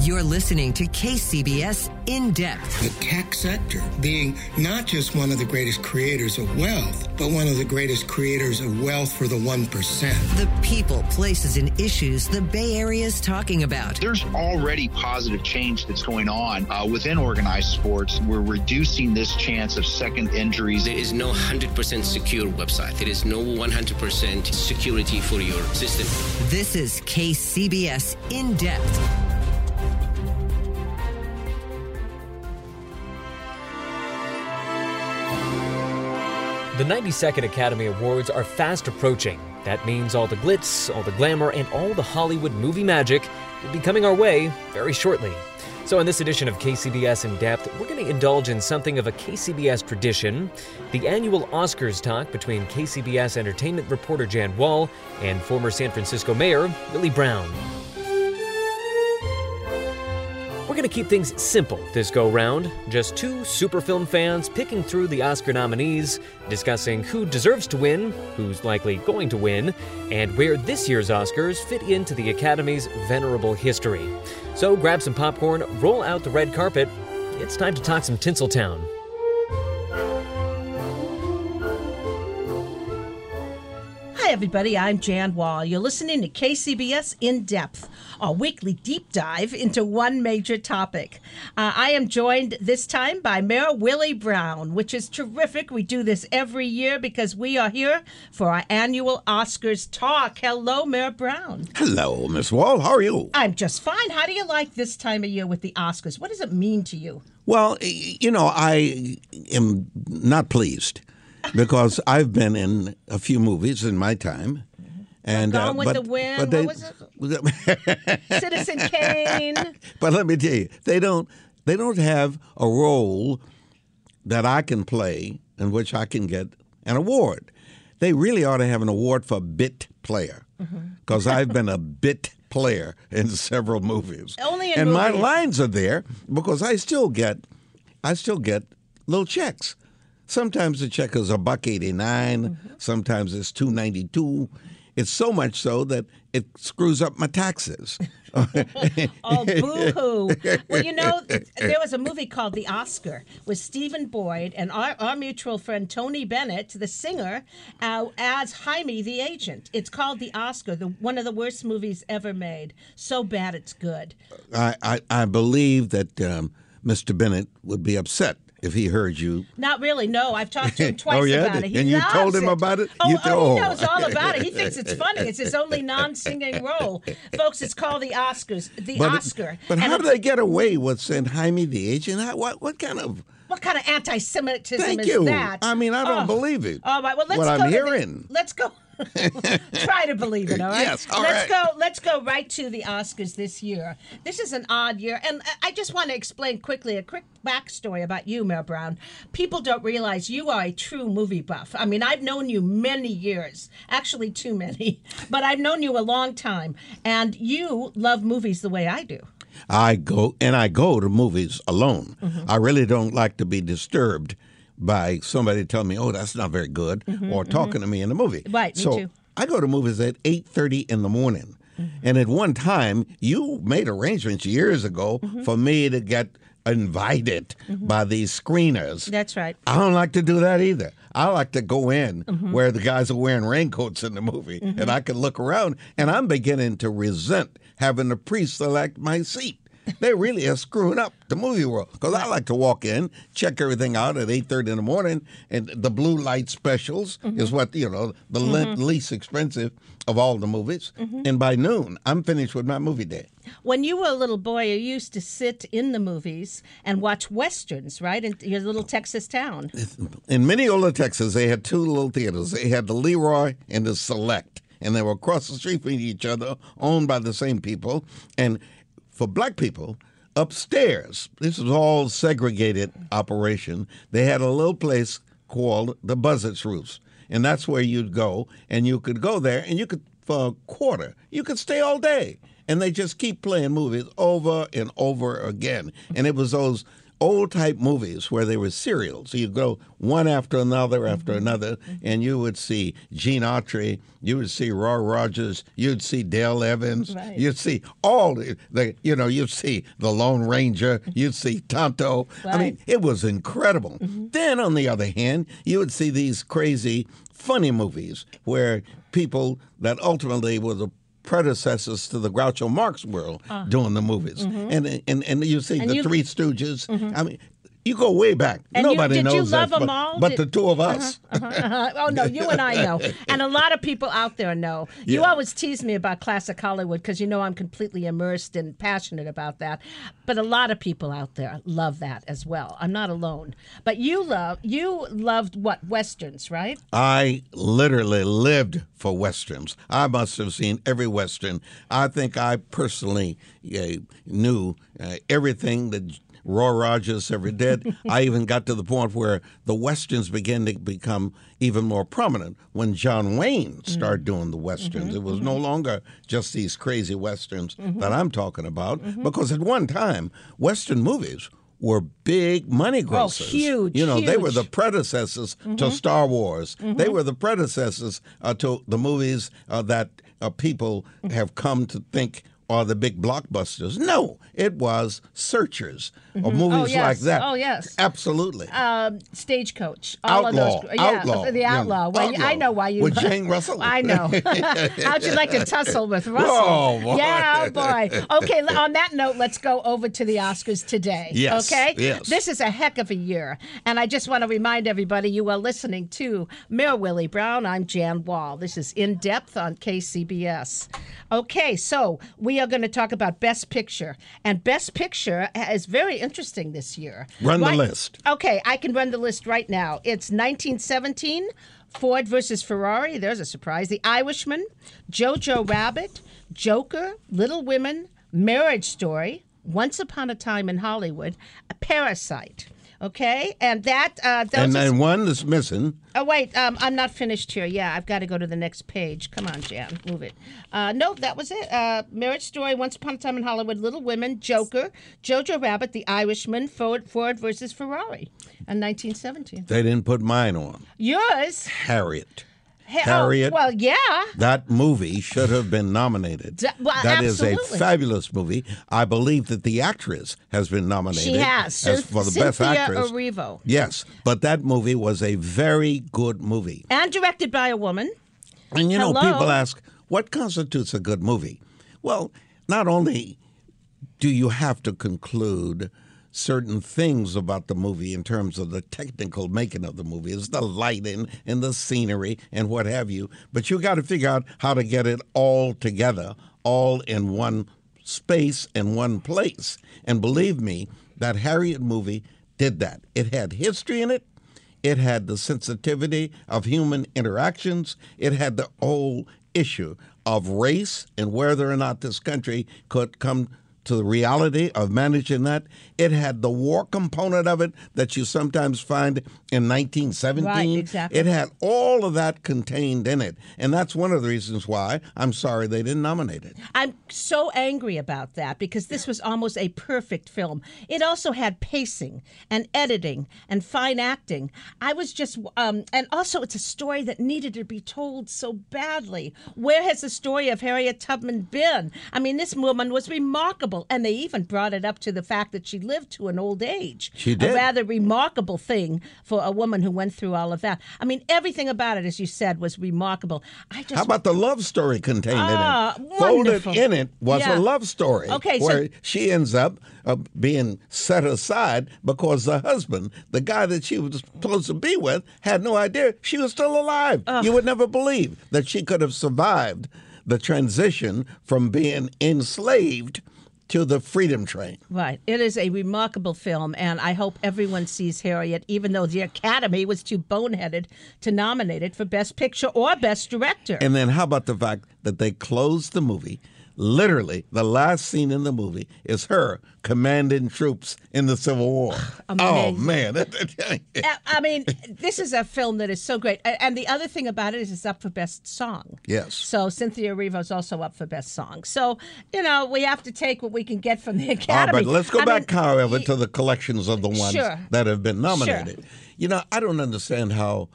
You're listening to KCBS In Depth. The tech sector being not just one of the greatest creators of wealth, but one of the greatest creators of wealth for the 1%. The people, places, and issues the Bay Area is talking about. There's already positive change that's going on uh, within organized sports. We're reducing this chance of second injuries. There is no 100% secure website. There is no 100% security for your system. This is KCBS In Depth. The 92nd Academy Awards are fast approaching. That means all the glitz, all the glamour, and all the Hollywood movie magic will be coming our way very shortly. So, in this edition of KCBS In Depth, we're going to indulge in something of a KCBS tradition the annual Oscars talk between KCBS entertainment reporter Jan Wall and former San Francisco Mayor Willie Brown. Going to keep things simple this go round. Just two super film fans picking through the Oscar nominees, discussing who deserves to win, who's likely going to win, and where this year's Oscars fit into the Academy's venerable history. So grab some popcorn, roll out the red carpet. It's time to talk some Tinseltown. Hi, everybody. I'm Jan Wall. You're listening to KCBS In Depth, a weekly deep dive into one major topic. Uh, I am joined this time by Mayor Willie Brown, which is terrific. We do this every year because we are here for our annual Oscars talk. Hello, Mayor Brown. Hello, Miss Wall. How are you? I'm just fine. How do you like this time of year with the Oscars? What does it mean to you? Well, you know, I am not pleased because I've been in a few movies in my time. And, Gone uh, with the Wind, But they, what Citizen Kane. but let me tell you, they don't they don't have a role that I can play in which I can get an award. They really ought to have an award for bit player mm-hmm. because I've been a bit player in several movies. Only in and my lines are there because I still get I still get little checks. Sometimes the check is a buck 89, sometimes it's 292. It's so much so that it screws up my taxes. Oh, boo hoo. Well, you know, there was a movie called The Oscar with Stephen Boyd and our, our mutual friend Tony Bennett, the singer, uh, as Hymie the agent. It's called The Oscar, the, one of the worst movies ever made. So bad it's good. I, I, I believe that um, Mr. Bennett would be upset if he heard you. Not really, no. I've talked to him twice Oh, yeah? about it. He And you told him it. about it? Oh, oh, he knows all about it. He thinks it's funny. It's his only non-singing role. Folks, it's called The Oscars. The But, Oscar. But And how do they get away with saying Hymie the agent? How, what, what kind of. What kind of anti-Semitism Thank is you. that? I mean, I don't Oh. believe it. All right. Well, let's What go I'm to the- hearing. let's go. Try to believe it. All right. Yes, all let's right. go. Let's go right to the Oscars this year. This is an odd year, and I- just want to explain quickly a quick backstory about you, Mel Brown. People don't realize you are a true movie buff. I mean, I've known you many years, actually too many, but I've known you a long time, and you love movies the way I do. I go and I go to movies alone. Mm-hmm. I really don't like to be disturbed by somebody telling me, "Oh, that's not very good," or talking to me in the movie. Mm-hmm, Right, me so too. Mm-hmm. I go to movies at eight thirty in the morning, and at one time you made arrangements years ago Mm-hmm. for me to get invited by these screeners. That's right. I don't like to do that either. I like to go in Mm-hmm. where the guys are wearing raincoats in the movie and I can look around and I'm beginning to resent having to pre-select my seat. They really are screwing up the movie world because I like to walk in, check everything out at eight thirty in the morning, and the blue light specials Mm-hmm. is what you know the le- least expensive of all the movies. Mm-hmm. And by noon, I'm finished with my movie day. When you were a little boy, you used to sit in the movies and watch westerns, right? In your little Texas town. In Mineola, Texas, they had two little theaters. They had the Leroy and the Select, and they were across the street from each other, owned by the same people. And for black people, upstairs, this was all segregated operation. They had a little place called the Buzzards Roost, and that's where you'd go, and you could go there, and you could for a quarter, you could stay all day, and they just keep playing movies over and over again. And it was those old type movies where they were serials. So you go one after another after mm-hmm. another, mm-hmm. and you would see Gene Autry, you would see Roy Rogers, you'd see Dale Evans, Right. you'd see all the, the you know, you'd see the Lone Ranger, you'd see Tonto. I mean, it was incredible. Mm-hmm. Then on the other hand, you would see these crazy funny movies where people that ultimately were the predecessors to the Groucho Marx world doing the movies, and and and you see Uh. Mm-hmm. And the you- Three Stooges. I mean, you go way back. And you- Nobody did knows you that, love 'em but, all? but Did- the two of us. Uh-huh. Oh no, you and I know, and a lot of people out there know. You Yeah. always tease me about classic Hollywood because you know I'm completely immersed and passionate about that. But a lot of people out there love that as well. I'm not alone. But you love you loved what westerns, right? I literally lived for westerns. I must have seen every western. I think I personally uh, knew uh, everything that Roy Rogers ever did. I even got to the point where the westerns began to become even more prominent when John Wayne mm-hmm. started doing the westerns. It was mm-hmm. no longer just these crazy westerns mm-hmm. that I'm talking about, because at one time, western movies were big money oh, grossers. huge, You know, they were the huge. predecessors to Star Wars. They were the predecessors uh, to the movies uh, that uh, people have come to think are the big blockbusters. No, it was Searchers or movies Oh, yes. like that. Oh, yes. absolutely. Um, Stagecoach, all Outlaw, of those. Yeah, Outlaw, the. Outlaw. Well, Outlaw. I know why you With Jane Russell. I know. How'd you like to tussle with Russell? Oh, boy. Yeah, oh boy. Okay, on that note, let's go over to the Oscars today. Yes, Okay? yes. This is a heck of a year. And I just want to remind everybody you are listening to Mayor Willie Brown. I'm Jan Wall. This is In Depth on KCBS. Okay, so we are going to talk about Best Picture. And Best Picture is very interesting this year. Run the list. Okay, I can run the list right now. It's 1917, Ford versus Ferrari. There's a surprise. The Irishman, Jojo Rabbit, Joker, Little Women, Marriage Story, Once Upon a Time in Hollywood, a Parasite. Okay, and that uh, those and then one that's missing. Oh wait, um, I'm not finished here. Yeah, I've got to go to the next page. Come on, Jan, move it. Uh, no, that was it. Uh, Marriage Story, Once Upon a Time in Hollywood, Little Women, Joker, Jojo Rabbit, The Irishman, Ford, Ford versus Ferrari, in 1917. They didn't put mine on. Yours, Harriet. Oh, Harriet. well, yeah. That movie should have been nominated. D- well, That is absolutely. a fabulous movie. I believe that the actress has been nominated She has. as for the best Cynthia actress. Erivo. Yes, but that movie was a very good movie. And directed by a woman. And you know, Hello? people ask, what constitutes a good movie? Well, not only do you have to conclude certain things about the movie in terms of the technical making of the movie, it's the lighting and the scenery and what have you, but you got to figure out how to get it all together, all in one space and one place. And believe me, that Harriet movie did that. It had history in it. It had the sensitivity of human interactions. It had the whole issue of race and whether or not this country could come to the reality of managing that. It had the war component of it that you sometimes find in 1917. Right, exactly. It had all of that contained in it. And that's one of the reasons why I'm sorry they didn't nominate it. I'm so angry about that because this was almost a perfect film. It also had pacing and editing and fine acting. I was just, um, and also it's a story that needed to be told so badly. Where has the story of Harriet Tubman been? I mean, this woman was remarkable, and they even brought it up to the fact that she lived to an old age. She did. A rather remarkable thing for a woman who went through all of that. I mean, everything about it, as you said, was remarkable. I just How about the love story contained Ah, in it? Wonderful. Folded in it was Yeah. a love story. Okay, so- where she ends up uh, being set aside because the husband, the guy that she was supposed to be with, had no idea she was still alive. You would never believe that she could have survived the transition from being enslaved to the freedom train. Right. It is a remarkable film, and I hope everyone sees Harriet, even though the Academy was too boneheaded to nominate it for Best Picture or Best Director. And then how about the fact that they closed the movie? Literally the last scene in the movie is her commanding troops in the Civil War. oh man, I- uh, I mean, this is a film that is so great. And the other thing about it is it's up for Best Song. Yes. So Cynthia Erivo's also up for Best Song. So, you know, we have to take what we can get from the All right, Academy. but let's go I back, mean, however, to the collections of the ones Sure. that have been nominated. Sure. You know, I don't understand how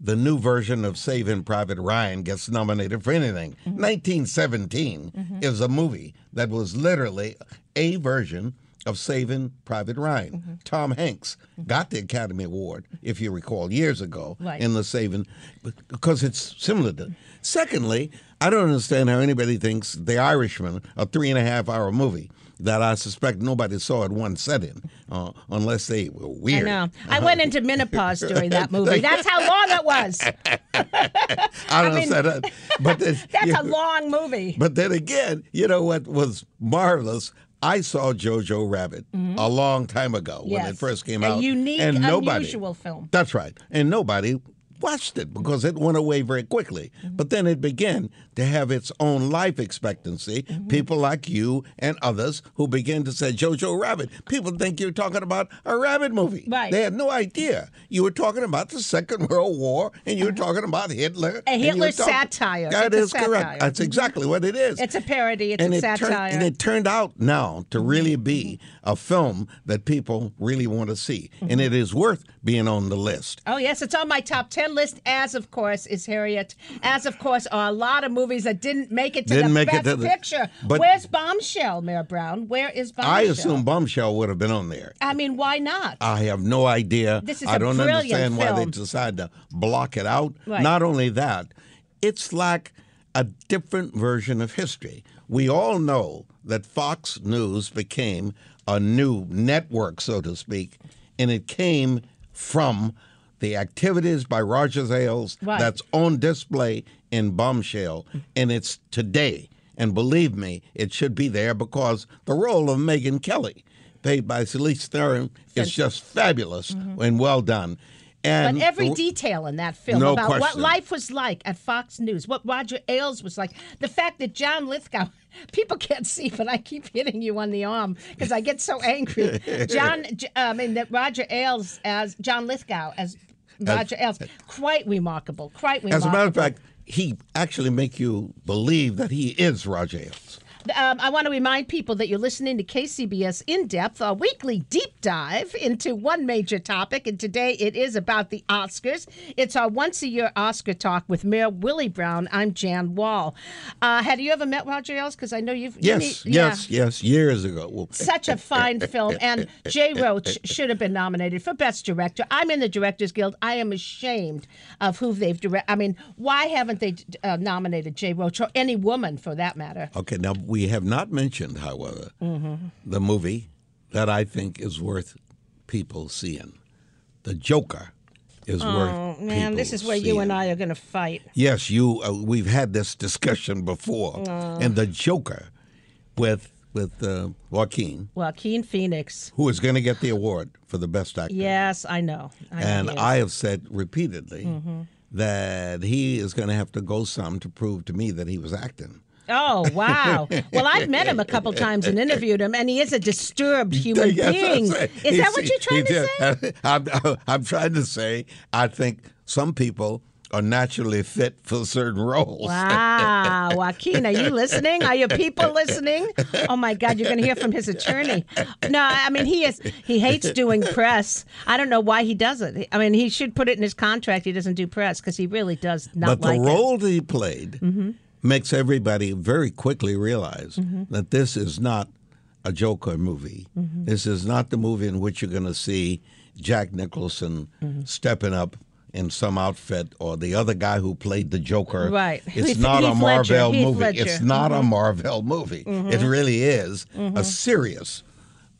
the new version of Saving Private Ryan gets nominated for anything. Mm-hmm. 1917 is a movie that was literally a version of Saving Private Ryan. Mm-hmm. Tom Hanks got the Academy Award, if you recall, years ago Right. in the Saving, because it's similar to. Secondly, I don't understand how anybody thinks The Irishman, a three and a half hour movie, that I suspect nobody saw at one setting, uh, unless they were weird. I know. I went into menopause during that movie. That's how long it was. I don't mean- understand that. But then, That's you a long movie. But then again, you know what was marvelous? I saw Jojo Rabbit a long time ago when Mm-hmm. It first came A out. unique, and nobody, unusual film. That's right. And nobody watched it because it went away very quickly. Mm-hmm. But then it began to have its own life expectancy. Mm-hmm. People like you and others who began to say, Jojo Rabbit. People think you're talking about a rabbit movie. Right. They had no idea. You were talking about the Second World War and you were talking about Hitler. A and you were Hitler talking- satire. That It's is correct. satire. Mm-hmm. That's exactly what it is It's a parody. It's and a it satire. turned and it turned out now to really be a film that people really want to see, Mm-hmm. and it is worth being on the list. Oh yes, it's on my top ten list. As of course is Harriet. As of course are a lot of movies that didn't make it to Didn't the make it to the- picture. but- Where's Bombshell, Mayor Brown? Where is Bombshell? I assume Bombshell would have been on there. I mean, why not? I have no idea. This is I don't understand why they film. decided to block it out. Right. Not only that, it's like a different version of history. We all know that Fox News became a new network, so to speak, and it came from the activities by Roger Ailes Right. that's on display in Bombshell, and it's today. And believe me, it should be there because the role of Megyn Kelly, played by Celeste Theron, is just fabulous mm-hmm. and well done. And But every detail in that film No about what life was like at Fox News, what Roger Ailes was like, the fact that John Lithgow, people can't see, but I keep hitting you on the arm because I get so angry. John, I mean, that Roger Ailes as John Lithgow as Roger Ailes, quite remarkable, quite remarkable. As a matter of fact, he actually make you believe that he is Roger Ailes. Um, I want to remind people that you're listening to KCBS In Depth, a weekly deep dive into one major topic. And today it is about the Oscars. It's our once a year Oscar talk with Mayor Willie Brown. I'm Jan Wall. Uh, had you ever met Roger Ailes? Because I know you've. you Yes, need- yeah. yes, yes, years ago. Well, Such a fine film. And Jay Roach should have been nominated for Best Director. I'm in the Directors Guild. I am ashamed of who they've directed. I mean, why haven't they uh, nominated Jay Roach or any woman for that matter? Okay, now we have not mentioned, however, the movie that I think is worth people seeing. The Joker is worth Oh, man, this is where you and. I are going to fight. Yes, you. Uh, we've had this discussion before, and the Joker with with uh, Joaquin, Joaquin Phoenix. who is going to get the award for the best actor. Yes, I know. I And. I have said repeatedly Mm-hmm. that he is going to have to go some to prove to me that he was acting. Oh wow! Well, I've met him a couple times and interviewed him, and he is a disturbed human Yes, being. Is that what you're trying to say? I'm, I'm trying to say I think some people are naturally fit for certain roles. Wow, Joaquin, are you listening? Are your people listening? Oh my God, you're going to hear from his attorney. No, I mean he is. He hates doing press. I don't know why he does it. I mean, he should put it in his contract. He doesn't do press because he really does not but the like it. role that he played mm-hmm. Makes everybody very quickly realize Mm-hmm. that this is not a Joker movie. This is not the movie in which you're going to see Jack Nicholson Mm-hmm. stepping up in some outfit or the other guy who played the Joker. Right. It's Heath- not a Heath Ledger, Marvel movie. Ledger. Mm-hmm. It's not a Marvel movie. It really is a serious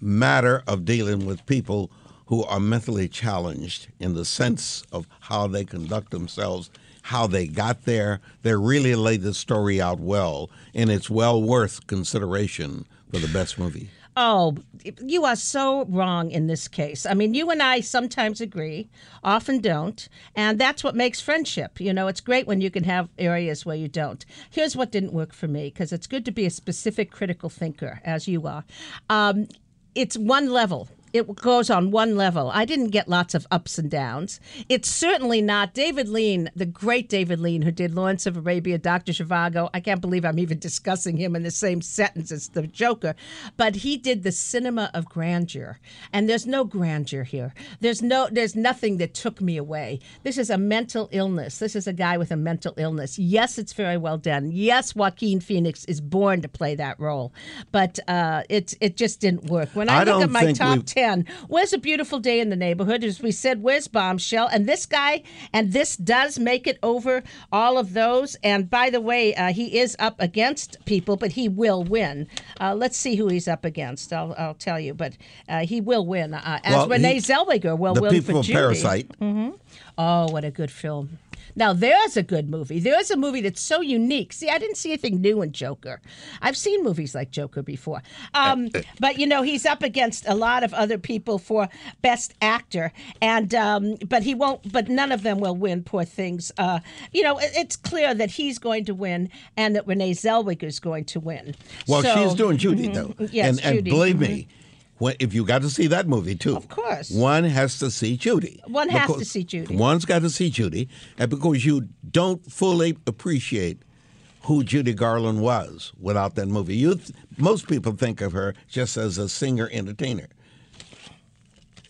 matter of dealing with people who are mentally challenged in the sense of how they conduct themselves, how they got there. They really laid the story out well, and it's well worth consideration for the best movie. Oh, you are so wrong in this case. I mean, you and I sometimes agree, often don't, and that's what makes friendship. You know, it's great when you can have areas where you don't. Here's what didn't work for me because it's good to be a specific critical thinker, as you are. Um, it's one level it goes on one level. I didn't get lots of ups and downs. It's certainly not David Lean, the great David Lean, who did Lawrence of Arabia, Dr. Zhivago. I can't believe I'm even discussing him in the same sentence as the Joker. But he did the cinema of grandeur. And there's no grandeur here. There's no there's nothing that took me away. This is a mental illness. This is a guy with a mental illness. Yes, it's very well done. Yes, Joaquin Phoenix is born to play that role. But uh, it it just didn't work. When I, I look at my top we've- 10, where's a beautiful day in the neighborhood? As we said, where's Bombshell? And this guy, and this does make it over all of those. And by the way, uh, he is up against people, but he will win. Uh, let's see who he's up against. I'll, I'll tell you, but uh, he will win. Uh, as Well, Renee he- Zellweger will the win people for of Judy. Parasite. Oh, what a good film. Now, there's a good movie. There's a movie that's so unique. See, I didn't see anything new in Joker. I've seen movies like Joker before. Um, but, you know, he's up against a lot of other people for Best Actor. And, um, but he won't, but none of them will win, poor things. Uh, you know, it- it's clear that he's going to win and that Renee Zellweger is going to win. Well, So- she's doing Judy though, Yes, and, and Judy. believe Mhm. me, when, if you got to see that movie too, Of course. one has to see Judy. One has to see Judy. One's got to see Judy, and because you don't fully appreciate who Judy Garland was without that movie. You, th- most people think of her just as a singer entertainer.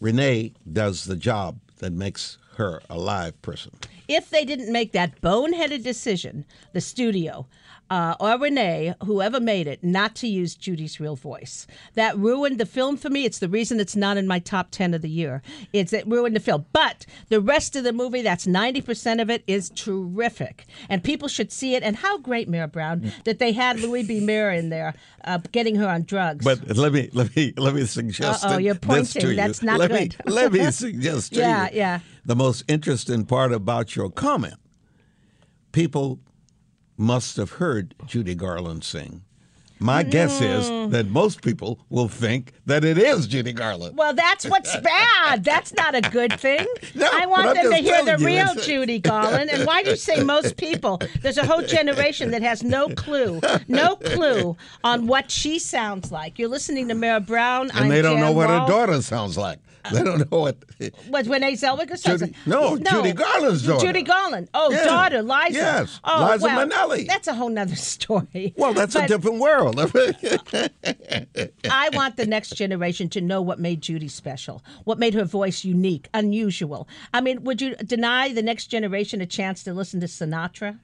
Renee does the job that makes her a live person. if they didn't make that boneheaded decision, the studio uh, or Renee, whoever made it, not to use Judy's real voice, that ruined the film for me. It's the reason it's not in my top ten of the year. It's it ruined the film. But the rest of the movie, that's ninety percent of it, is terrific, and people should see it. And how great, Mayor Brown, that they had Louis B. Mayer in there, uh, getting her on drugs. But let me let me let me suggest Uh-oh, you're pointing. you. That's not let good. Me, let me suggest to Yeah, you. yeah. The most interesting part about your comment, people must have heard Judy Garland sing. My guess is Mm. that most people will think that it is Judy Garland. Well, that's what's bad. That's not a good thing. No, I want them to hear the real Judy Garland. And why do you say most people? There's a whole generation that has no clue, no clue on what she sounds like. You're listening to Mayor Brown. and I'm they don't Jan know what Wall. her daughter sounds like. They don't know what. What Renee Zellweger Judy- like? no, Judy Garland's daughter. Judy Garland. Oh, Yeah. daughter, Liza. Yes, oh, Liza well, Minnelli. That's a whole nother story. Well, that's a different world. I want the next generation to know what made Judy special, what made her voice unique, unusual. I mean, would you deny the next generation a chance to listen to Sinatra?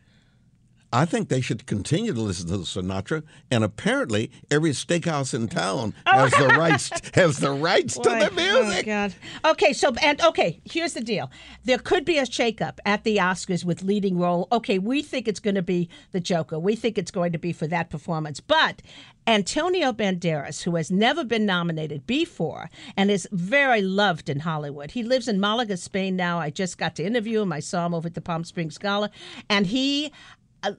I think they should continue to listen to the Sinatra, and apparently every steakhouse in town oh. has the rights has the rights to the oh, music. Oh God. Okay, so and okay, here's the deal. There could be a shakeup at the Oscars with leading role. Okay, we think it's going to be the Joker. We think it's going to be for that performance. But Antonio Banderas, who has never been nominated before and is very loved in Hollywood. He lives in Malaga, Spain now. I just got to interview him. I saw him over at the Palm Springs Gala, and he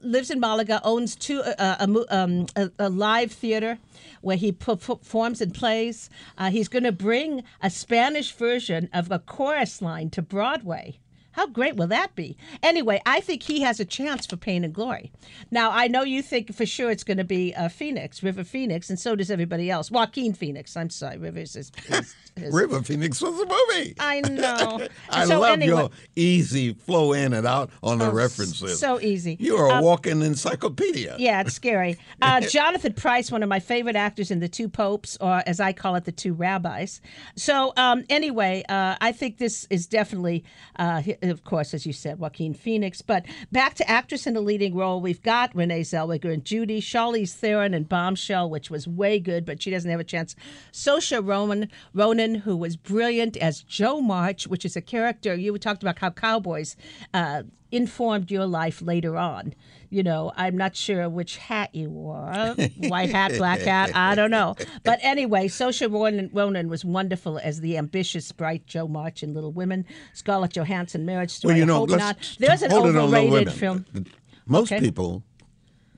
lives in Malaga, owns two uh, a, um, a, a live theater where he performs and plays. Uh, he's going to bring a Spanish version of a chorus line to Broadway. How great will that be? Anyway, I think he has a chance for Pain and Glory. Now, I know you think for sure it's going to be uh, Phoenix, River Phoenix, and so does everybody else. Joaquin Phoenix. I'm sorry, Rivers is. is, is River Phoenix was a movie. I know. I So love anyway- your easy flow in and out on the Oh, references. so easy. You are a Uh, walking encyclopedia. Yeah, it's scary. Uh, Jonathan Pryce, one of my favorite actors in The Two Popes, or as I call it, The Two Rabbis. So, um, anyway, uh, I think this is definitely, uh, of course, as you said, Joaquin Phoenix. But back to actress in a leading role, we've got Renee Zellweger and Judy, Charlize Theron and Bombshell, which was way good, but she doesn't have a chance. Saoirse Roman, Ronan, who was brilliant as Jo March, which is a character you talked about how cowboys uh, informed your life later on. You know, I'm not sure which hat you wore white hat, black hat, I don't know. But anyway, Saoirse Ronan, Ronan was wonderful as the ambitious, bright Jo March in Little Women. Scarlett Johansson, Marriage Story. Well, you know, hope let's not. There's an hold it on overrated film. Most Okay. people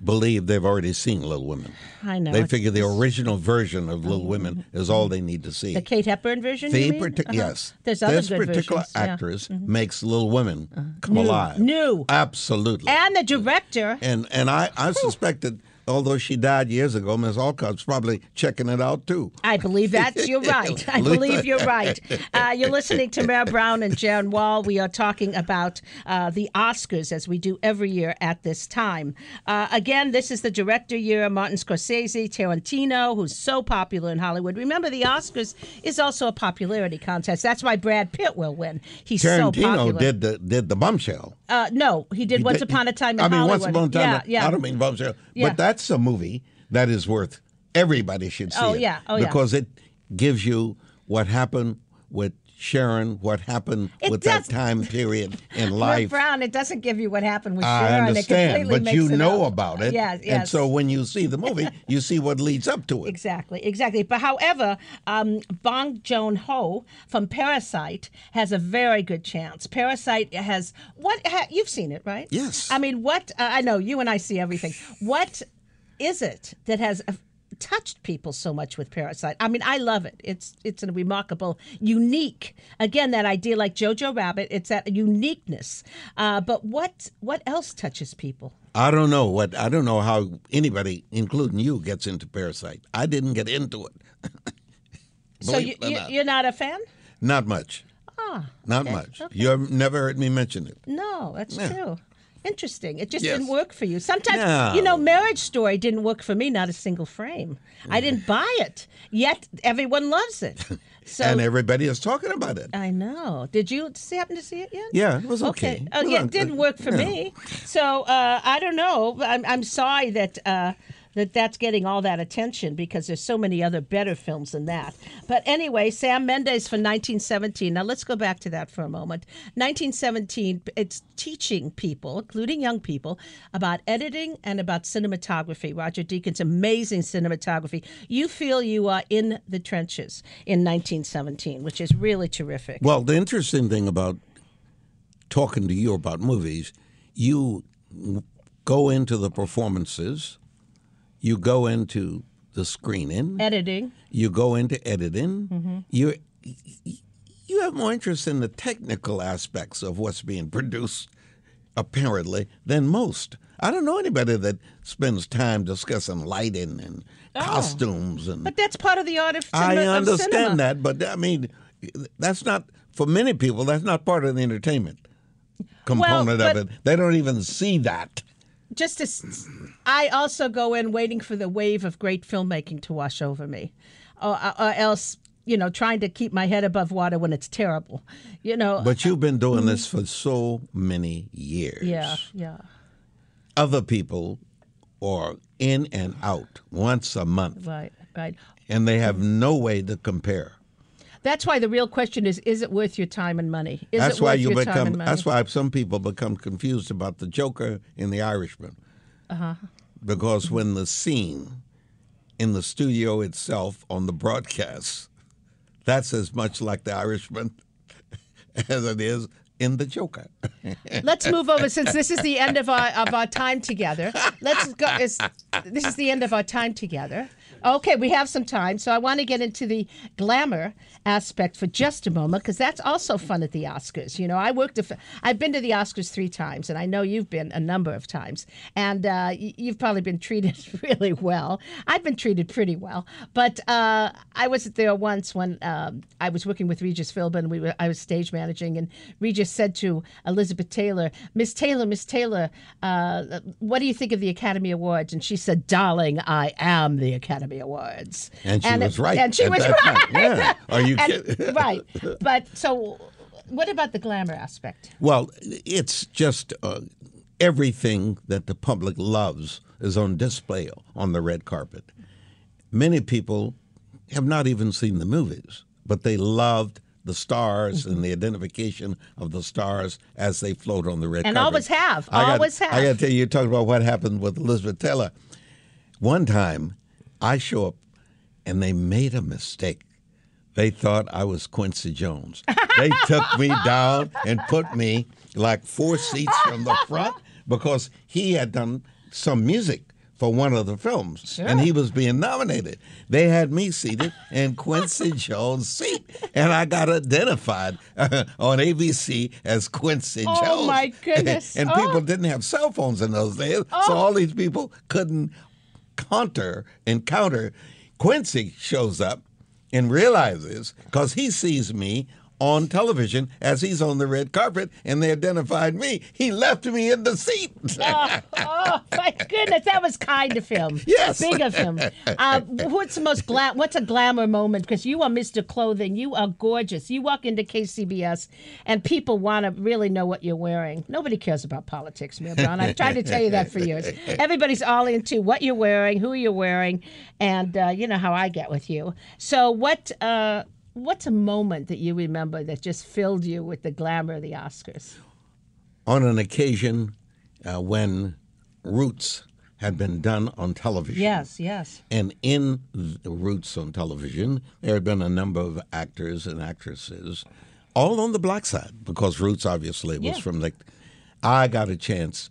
believe they've already seen Little Women. I know. They figure the original version of Little Women is all they need to see. the Kate Hepburn version. The partic- Uh-huh. Yes. There's other this good particular versions, yeah. Uh-huh. actress makes Little Women come New. alive. New. Absolutely. And the director. and and I, I suspected, although she died years ago, Miss Alcott's probably checking it out too. I believe that's you're right. I believe you're right. Uh, you're listening to Mayor Brown and Jan Wall. We are talking about uh, the Oscars as we do every year at this time. Uh, again, this is the director year. Martin Scorsese, Tarantino, who's so popular in Hollywood. Remember, the Oscars is also a popularity contest. That's why Brad Pitt will win. He's so Tarantino popular. did the did the bombshell. Uh, no, he did He Once did- Upon a Time in I mean, Hollywood. once upon a time. Yeah, yeah. I don't mean bombshell, Yeah. but that's a movie that is worth. Everybody should see Oh, it. yeah. Oh, yeah. because it gives you what happened with Sharon, what happened It with does- that time period in life. Brown, it doesn't give you what happened with I Sharon. It understand, but you know up. about it. Yes, yes. And so when you see the movie, you see what leads up to it. Exactly, exactly. But however, um, Bong Joon Ho from Parasite has a very good chance. Parasite has what ha, you've seen it, right? Yes. I mean, what uh, I know you and I see everything. What is it that has touched people so much with Parasite? I mean, I love it. It's it's a remarkable, unique. Again, that idea like Jojo Rabbit. It's that uniqueness. Uh, but what what else touches people? I don't know what I don't know how anybody, including you, gets into Parasite. I didn't get into it. so you, you, you're not a fan? Not much. Ah, Not okay, much. okay. You have never heard me mention it. No, that's true. Interesting. It just Yes. didn't work for you. Sometimes, No. you know, Marriage Story didn't work for me, not a single frame. I didn't buy it, yet everyone loves it. So and everybody is talking about it. I know. Did you see, happen to see it yet? Yeah, it was okay. Oh, It yeah, it didn't work for me. So uh, I don't know. I'm, I'm sorry that. Uh, that that's getting all that attention because there's so many other better films than that. But anyway, Sam Mendes for 1917. Now let's go back to that for a moment. 1917. It's teaching people, including young people, about editing and about cinematography. Roger Deakins, amazing cinematography. You feel you are in the trenches in 1917, which is really terrific. Well, the interesting thing about talking to you about movies, you go into the performances, you go into the screening, Editing. you go into editing. Mm-hmm. You you have more interest in the technical aspects of what's being produced, apparently, than most. I don't know anybody that spends time discussing lighting and costumes and. Oh. But that's part of the art of cinema. I of understand that, but I mean, that's not for many people. That's not part of the entertainment component but- of it. They don't even see that. Just to, I also go in waiting for the wave of great filmmaking to wash over me, or, or else, you know, trying to keep my head above water when it's terrible. You know. But you've been doing this for so many years. yeah, yeah. Other people are in and out once a month, Right, right. and they have no way to compare. That's why the real question is: Is it worth your time and money? Is that's it why you become. That's why some people become confused about the Joker and the Irishman. Uh-huh. Because when the scene in the studio itself on the broadcast, that's as much like the Irishman as it is in the Joker. Let's move over since this is the end of our of our time together. Let's go. This is the end of our time together. Okay, we have some time, so I want to get into the glamour aspect for just a moment because that's also fun at the Oscars. You know, I worked. A, I've been to the Oscars three times, and I know you've been a number of times, and uh, you've probably been treated really well. I've been treated pretty well, but uh, I was there once when um, I was working with Regis Philbin. We were I was stage managing, and Regis said to Elizabeth Taylor, "Miss Taylor, Miss Taylor, uh, what do you think of the Academy Awards?" And she said, "Darling, I am the Academy Awards." And she was right And she was right. time. Yeah. Are you And- kidding? right. But so, what about the glamour aspect? Well, it's just uh, everything that the public loves is on display on the red carpet. Many people have not even seen the movies, but they loved the stars and the identification of the stars as they float on the red And carpet. always have, I got- always have. I got to tell you, you talked about what happened with Elizabeth Taylor. One time, I show up and they made a mistake. They thought I was Quincy Jones. They took me down and put me like four seats from the front because he had done some music for one of the films, Sure. and he was being nominated. They had me seated in Quincy Jones' seat, and I got identified uh, on ABC as Quincy Oh, Jones. Oh my goodness. and Oh. people didn't have cell phones in those days, so all these people couldn't counter encounter. Quincy shows up and realizes because he sees me on television as he's on the red carpet and they identified me. He left me in the seat. Oh my goodness, that was kind of him. Yes. big of him. Uh, what's the most glam? What's a glamour moment? Because you are Mr. Clothing. You are gorgeous. You walk into KCBS, and people want to really know what you're wearing. Nobody cares about politics, Mayor Brown. I've tried to tell you that for years. Everybody's all into what you're wearing, who you're wearing, and uh, you know how I get with you. So what? Uh, What's a moment that you remember that just filled you with the glamour of the Oscars? on an occasion uh, when Roots had been done on television. Yes, yes. And in the Roots on television, there had been a number of actors and actresses, all on the black side, because Roots obviously was Yeah. from the. I got a chance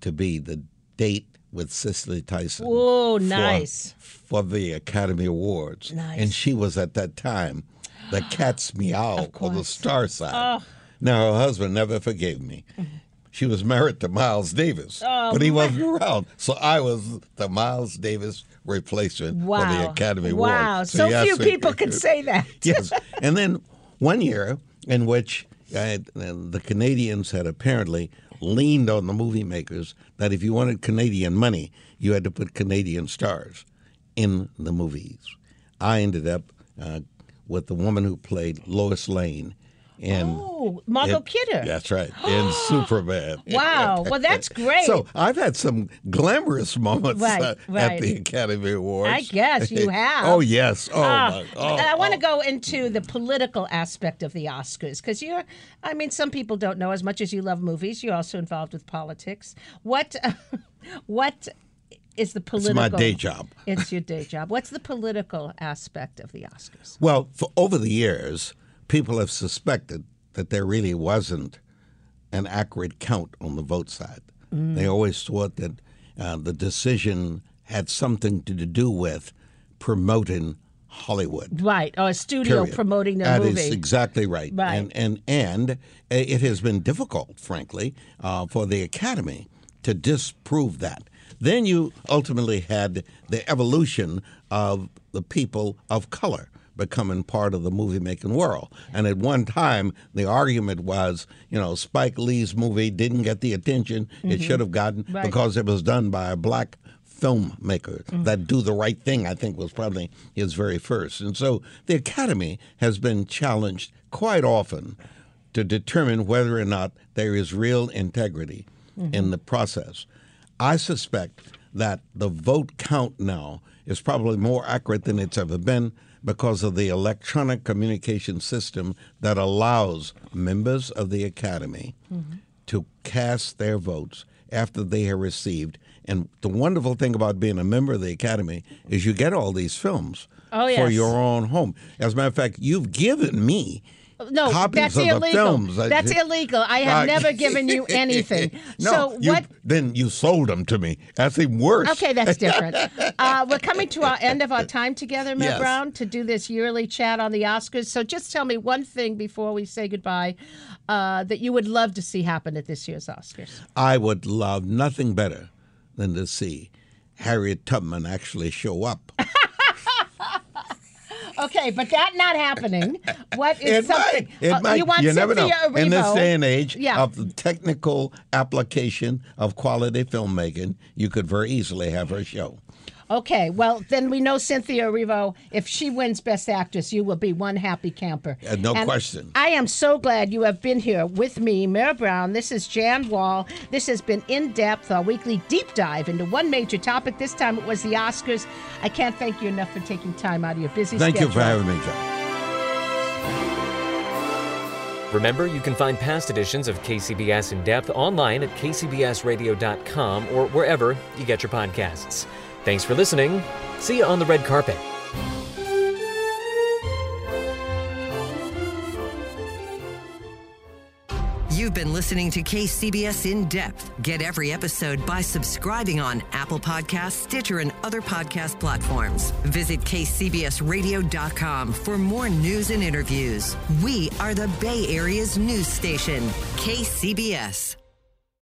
to be the date with Cicely Tyson. Oh, nice. For, the Academy Awards. Nice. And she was at that time the cat's meow on the star side. Oh. Now, her husband never forgave me. She was married to Miles Davis, Oh, but he wasn't around. So I was the Miles Davis replacement for the Wow. Academy Wow. Award. So yes, few people can say that. yes. And then one year in which uh, the Canadians had apparently leaned on the movie makers that if you wanted Canadian money, you had to put Canadian stars in the movies. I ended up uh, with the woman who played Lois Lane. And Oh, Margot Kidder. That's right. In Superman. Wow. Well, that's great. So I've had some glamorous moments Right, uh, right. at the Academy Awards. I guess you have. oh yes. Oh, Ah, my. Oh, I want to oh. go into the political aspect of the Oscars because you're, I mean, some people don't know as much as you love movies. You're also involved with politics. What, what is the political. It's my day job. It's your day job. What's the political aspect of the Oscars? Well, for over the years, people have suspected that there really wasn't an accurate count on the vote side. Mm. They always thought that uh, the decision had something to do with promoting Hollywood. Right, or a studio period. promoting their That movie. is exactly right. Right. And and and it has been difficult, frankly, uh, for the Academy to disprove that. Then you ultimately had the evolution of the people of color becoming part of the movie making world. And at one time, the argument was, you know, Spike Lee's movie didn't get the attention it should have gotten Mm-hmm. Right. because it was done by a black filmmaker Mm-hmm. that do the right thing i think was probably his very first and so the academy has been challenged quite often to determine whether or not there is real integrity in the process i suspect that the vote count now is probably more accurate than it's ever been because of the electronic communication system that allows members of the academy mm-hmm. to cast their votes after they have received. And the wonderful thing about being a member of the Academy is you get all these films Oh, for your own home. As a matter of fact, you've given me No, copies that's of illegal. films. That's illegal. I have Uh, never given you anything. no, so you, what? Then you sold them to me. That's even worse. Okay, that's different. uh, we're coming to our end of our time together, Mayor Yes. Brown, to do this yearly chat on the Oscars. So just tell me one thing before we say goodbye uh, that you would love to see happen at this year's Oscars. I would love nothing better than to see Harriet Tubman actually show up. Okay, but that not happening. What is It something? might. It uh, might. You want never know. In this day and age Yeah. of the technical application of quality filmmaking, you could very easily have her show. Okay, well then we know Cynthia Erivo. If she wins Best Actress, you will be one happy camper. Uh, no And question. I am so glad you have been here with me, Mayor Brown. This is Jan Wall. This has been in depth, our weekly deep dive into one major topic. This time it was the Oscars. I can't thank you enough for taking time out of your busy schedule. Thank schedule. you for having me, John. Remember, you can find past editions of KCBS In Depth online at kcbsradio.com or wherever you get your podcasts. Thanks for listening. See you on the red carpet. You've been listening to KCBS In Depth. Get every episode by subscribing on Apple Podcasts, Stitcher, and other podcast platforms. Visit kcbsradio.com for more news and interviews. We are the Bay Area's news station, KCBS.